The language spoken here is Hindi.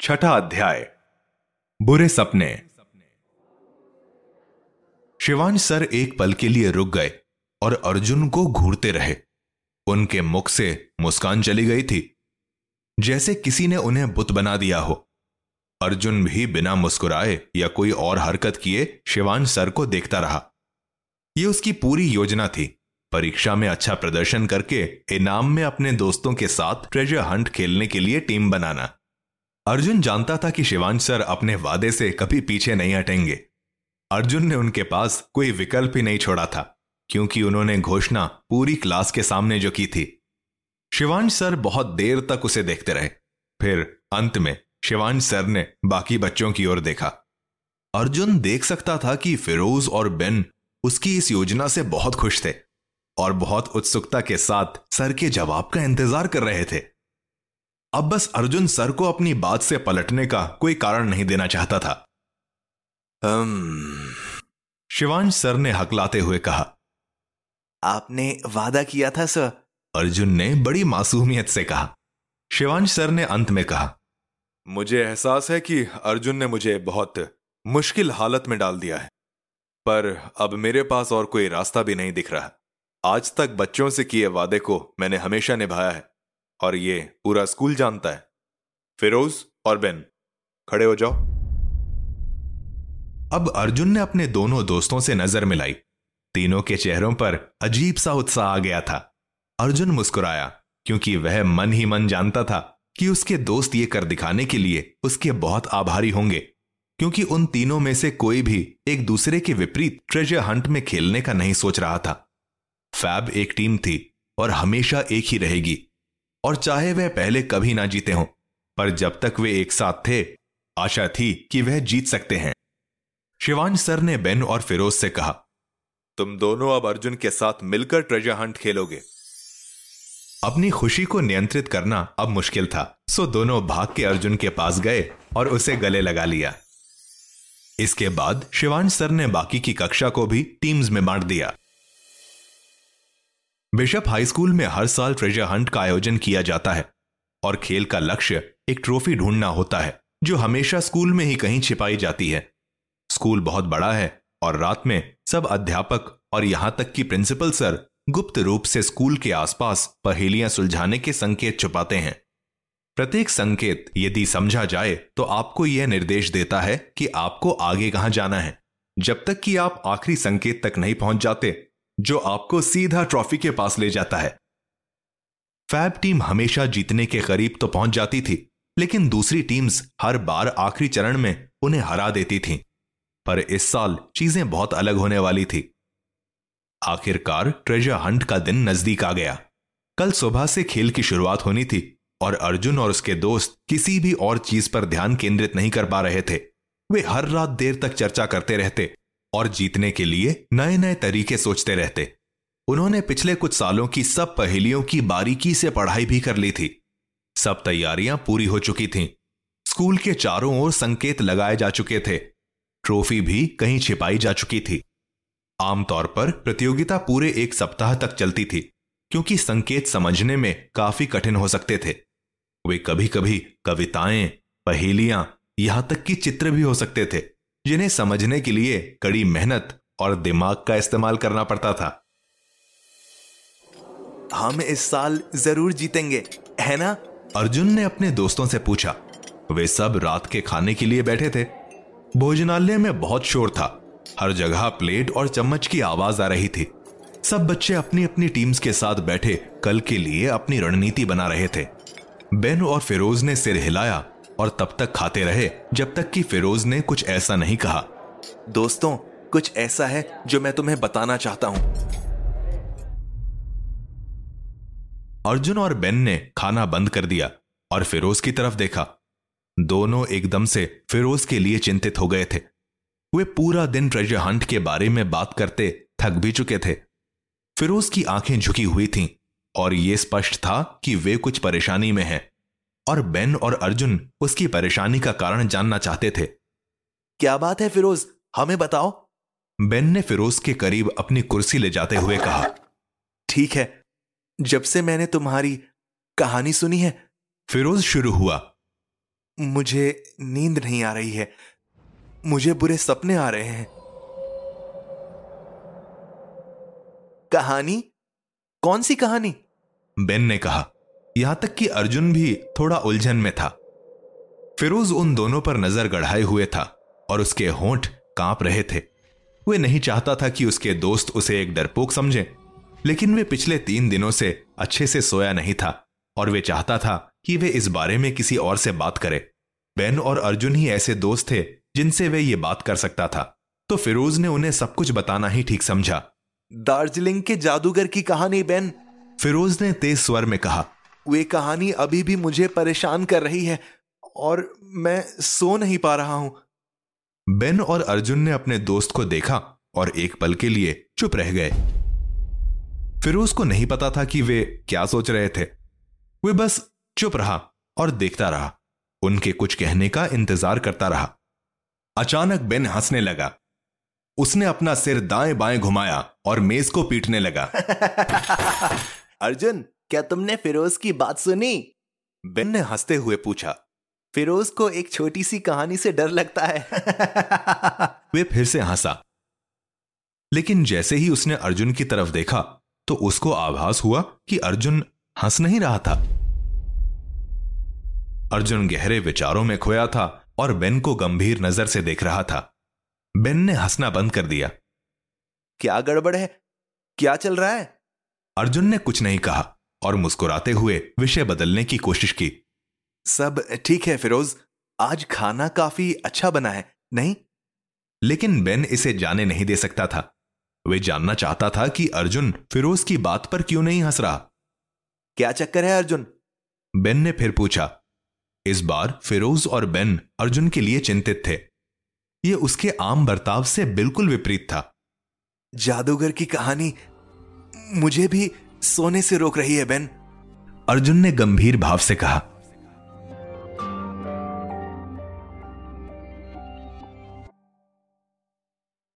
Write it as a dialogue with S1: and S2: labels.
S1: छठा अध्याय, बुरे सपने। शिवांश सर एक पल के लिए रुक गए और अर्जुन को घूरते रहे। उनके मुख से मुस्कान चली गई थी, जैसे किसी ने उन्हें बुत बना दिया हो। अर्जुन भी बिना मुस्कुराए या कोई और हरकत किए शिवांश सर को देखता रहा। यह उसकी पूरी योजना थी परीक्षा में अच्छा प्रदर्शन करके इनाम में अपने दोस्तों के साथ ट्रेजर हंट खेलने के लिए टीम बनाना। अर्जुन जानता था कि शिवांश सर अपने वादे से कभी पीछे नहीं हटेंगे। अर्जुन ने उनके पास कोई विकल्प ही नहीं छोड़ा था, क्योंकि उन्होंने घोषणा पूरी क्लास के सामने जो की थी। शिवांश सर बहुत देर तक उसे देखते रहे। फिर अंत में शिवांश सर ने बाकी बच्चों की ओर देखा। अर्जुन देख सकता था कि फिरोज और बेन उसकी इस योजना से बहुत खुश थे। और बहुत उत्सुकता के साथ सर के जवाब का इंतज़ार कर रहे थे। अब बस अर्जुन सर को अपनी बात से पलटने का कोई कारण नहीं देना चाहता था। um, शिवांश सर ने हकलाते हुए कहा
S2: आपने वादा किया था सर।
S1: अर्जुन ने बड़ी मासूमियत से कहा। शिवांश सर ने अंत में कहा मुझे एहसास है कि अर्जुन ने मुझे बहुत मुश्किल हालत में डाल दिया है पर अब मेरे पास और कोई रास्ता भी नहीं दिख रहा। आज तक बच्चों से किए वादे को मैंने हमेशा निभाया है, और ये पूरा स्कूल जानता है। फिरोज और बेन, खड़े हो जाओ। अब अर्जुन ने अपने दोनों दोस्तों से नज़र मिलाई। तीनों के चेहरों पर अजीब सा उत्साह आ गया था। अर्जुन मुस्कुराया, क्योंकि वह मन ही मन जानता था कि उसके दोस्त ये कर दिखाने के लिए उसके बहुत आभारी होंगे, क्योंकि उन तीनों में से कोई भी एक दूसरे के विपरीत ट्रेजर हंट में खेलने का नहीं सोच रहा था। फैब एक टीम थी और हमेशा एक ही रहेगी। और चाहे वह पहले कभी ना जीते हों, पर जब तक वे एक साथ थे, आशा थी कि वह जीत सकते हैं। शिवांश सर ने बेन और फिरोज से कहा, तुम दोनों अब अर्जुन के साथ मिलकर ट्रेजर हंट खेलोगे। अपनी खुशी को नियंत्रित करना अब मुश्किल था। सो दोनों भाग के अर्जुन के पास गए और उसे गले लगा लिया। इसके बाद शिवांश सर ने बाकी की कक्षा को भी टीम्स में बांट दिया। बिशप हाई स्कूल में हर साल ट्रेजर हंट का आयोजन किया जाता है और खेल का लक्ष्य एक ट्रॉफी ढूंढना होता है, जो हमेशा स्कूल में ही कहीं छिपाई जाती है। स्कूल बहुत बड़ा है और रात में सब अध्यापक और यहाँ तक कि प्रिंसिपल सर गुप्त रूप से स्कूल के आसपास पहेलियाँ सुलझाने के संकेत छुपाते हैं। प्रत्येक संकेत यदि समझा जाए तो आपको यह निर्देश देता है कि आपको आगे कहाँ जाना है। जब तक कि आप आखिरी संकेत तक नहीं पहुँच जाते जो आपको सीधा ट्रॉफी के पास ले जाता है। फैब टीम हमेशा जीतने के करीब तो पहुँच जाती थी, लेकिन दूसरी टीम्स हर बार आखिरी चरण में उन्हें हरा देती थीं। पर इस साल चीज़ें बहुत अलग होने वाली थी। आखिरकार ट्रेजर हंट का दिन नज़दीक आ गया। कल सुबह से खेल की शुरुआत होनी थी और अर्जुन और उसके दोस्त किसी भी और चीज़ पर ध्यान केंद्रित नहीं कर पा रहे थे। वे हर रात देर तक चर्चा करते रहते और जीतने के लिए नए नए तरीके सोचते रहते। उन्होंने पिछले कुछ सालों की सब पहेलियों की बारीकी से पढ़ाई भी कर ली थी। सब तैयारियाँ पूरी हो चुकी थीं। स्कूल के चारों ओर संकेत लगाए जा चुके थे। ट्रॉफी भी कहीं छिपाई जा चुकी थी। आमतौर पर प्रतियोगिता पूरे एक सप्ताह तक चलती थी, क्योंकि संकेत समझने में काफ़ी कठिन हो सकते थे। वे कभी कभी कविताएँ, पहेलियाँ, यहाँ तक कि चित्र भी हो सकते थे। जिन्हें समझने के लिए कड़ी मेहनत और दिमाग का इस्तेमाल करना पड़ता था।
S2: हम इस साल ज़रूर जीतेंगे है ना?
S1: अर्जुन ने अपने दोस्तों से पूछा। वे सब रात के खाने के लिए बैठे थे। भोजनालय में बहुत शोर था। हर जगह प्लेट और चम्मच की आवाज़ आ रही थी। सब बच्चे अपनी अपनी टीम्स के साथ बैठे कल के लिए अपनी रणनीति बना रहे थे। बेन और फिरोज ने सिर हिलाया और तब तक खाते रहे, जब तक कि फिरोज ने कुछ ऐसा नहीं कहा।
S2: दोस्तों, कुछ ऐसा है जो मैं तुम्हें बताना चाहता हूँ।
S1: अर्जुन और बेन ने खाना बंद कर दिया और फिरोज की तरफ़ देखा। दोनों एकदम से फिरोज के लिए चिंतित हो गए थे। वे पूरा दिन ट्रेजर हंट के बारे में बात करते थक भी चुके थे। फिरोज की आँखें झुकी हुई थीं और यह स्पष्ट था कि वे कुछ परेशानी में हैं। और बेन और अर्जुन उसकी परेशानी का कारण जानना चाहते थे।
S2: क्या बात है फिरोज? हमें बताओ।
S1: बेन ने फिरोज के करीब अपनी कुर्सी ले जाते हुए कहा
S2: ठीक है जब से मैंने तुम्हारी कहानी सुनी है।
S1: फिरोज शुरू हुआ।
S2: मुझे नींद नहीं आ रही है। मुझे बुरे सपने आ रहे हैं। कहानी? कौन सी कहानी?
S1: बेन ने कहा यहाँ तक कि अर्जुन भी थोड़ा उलझन में था। फिरोज उन दोनों पर नज़र गढ़ाए हुए था और उसके होंठ काँप रहे थे। वे नहीं चाहता था कि उसके दोस्त उसे एक डरपोक समझे लेकिन वे पिछले तीन दिनों से अच्छे से सोया नहीं था और वे चाहता था कि वे इस बारे में किसी और से बात करे। बेन और अर्जुन ही ऐसे दोस्त थे जिनसे वे ये बात कर सकता था। तो फिरोज ने उन्हें सब कुछ बताना ही ठीक समझा।
S2: दार्जिलिंग के जादूगर की कहानी बेन।
S1: फिरोज ने तेज स्वर में कहा
S2: वे कहानी अभी भी मुझे परेशान कर रही है और मैं सो नहीं पा रहा हूँ।
S1: बेन और अर्जुन ने अपने दोस्त को देखा और एक पल के लिए चुप रह गए। फिरोज को नहीं पता था कि वे क्या सोच रहे थे। वे बस चुप रहा और देखता रहा। उनके कुछ कहने का इंतज़ार करता रहा। अचानक बेन हंसने लगा। उसने अपना सिर दाएँ बाएँ घुमाया और मेज को पीटने लगा।
S2: अर्जुन क्या तुमने फिरोज की बात सुनी? बेन ने हँसते हुए पूछा। फिरोज को एक छोटी सी कहानी से डर लगता है।
S1: वे फिर से हंसा। लेकिन जैसे ही उसने अर्जुन की तरफ़ देखा तो उसको आभास हुआ कि अर्जुन हंस नहीं रहा था। अर्जुन गहरे विचारों में खोया था और बेन को गंभीर नज़र से देख रहा था। बेन ने हंसना बंद कर दिया।
S2: क्या गड़बड़ है? क्या चल रहा है?
S1: अर्जुन ने कुछ नहीं कहा। और मुस्कुराते हुए विषय बदलने की कोशिश की।
S2: सब ठीक है फिरोज आज खाना काफ़ी अच्छा बना है नहीं?
S1: लेकिन बेन इसे जाने नहीं दे सकता था। वे जानना चाहता था कि अर्जुन फिरोज की बात पर क्यों नहीं हंस रहा।
S2: क्या चक्कर है अर्जुन?
S1: बेन ने फिर पूछा। इस बार फिरोज और बेन अर्जुन के लिए चिंतित थे। यह उसके आम बर्ताव से बिल्कुल विपरीत था।
S2: जादूगर की कहानी मुझे भी सोने से रोक रही है बेन।
S1: अर्जुन ने गंभीर भाव से कहा